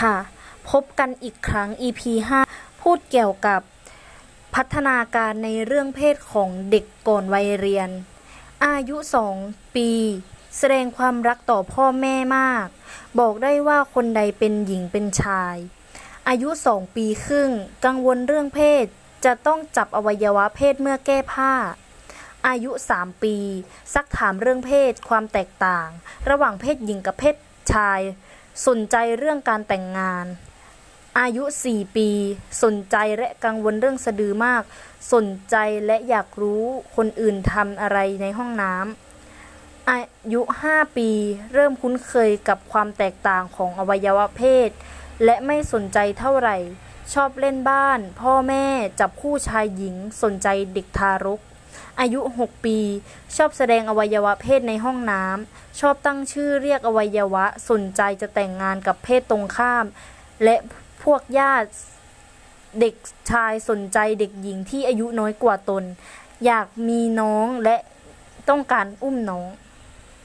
ค่ะ พบกันอีกครั้ง EP 5 พูดเกี่ยวกับพัฒนาการในเรื่องเพศของเด็กก่อนวัยเรียน อายุ 2 ปี แสดงความรักต่อพ่อแม่มาก บอกได้ว่าคนใดเป็นหญิงเป็นชาย อายุ 2 ปีครึ่ง กังวลเรื่องเพศ จะต้องจับอวัยวะเพศเมื่อแก้ผ้า อายุ 3 ปี ซักถามเรื่องเพศความแตกต่าง ระหว่างเพศหญิงกับเพศชาย สนใจเรื่องการแต่งงาน อายุ 4 ปี สนใจและกังวลเรื่องสะดือมาก สนใจและอยากรู้คนอื่นทำอะไรในห้องน้ำอายุ 5 ปี เริ่มคุ้นเคยกับความแตกต่างของอวัยวะเพศ และไม่สนใจเท่าไหร่ ชอบเล่นบ้าน พ่อแม่จับคู่ชายหญิง สนใจเด็กทารก อายุ 6 ปี ชอบแสดงอวัยวะเพศในห้องน้ำ ชอบตั้งชื่อเรียกอวัยวะ สนใจจะแต่งงานกับเพศตรงข้าม และพวกญาติเด็กชายสนใจเด็กหญิงที่อายุน้อยกว่าตน อยากมีน้องและต้องการอุ้มน้อง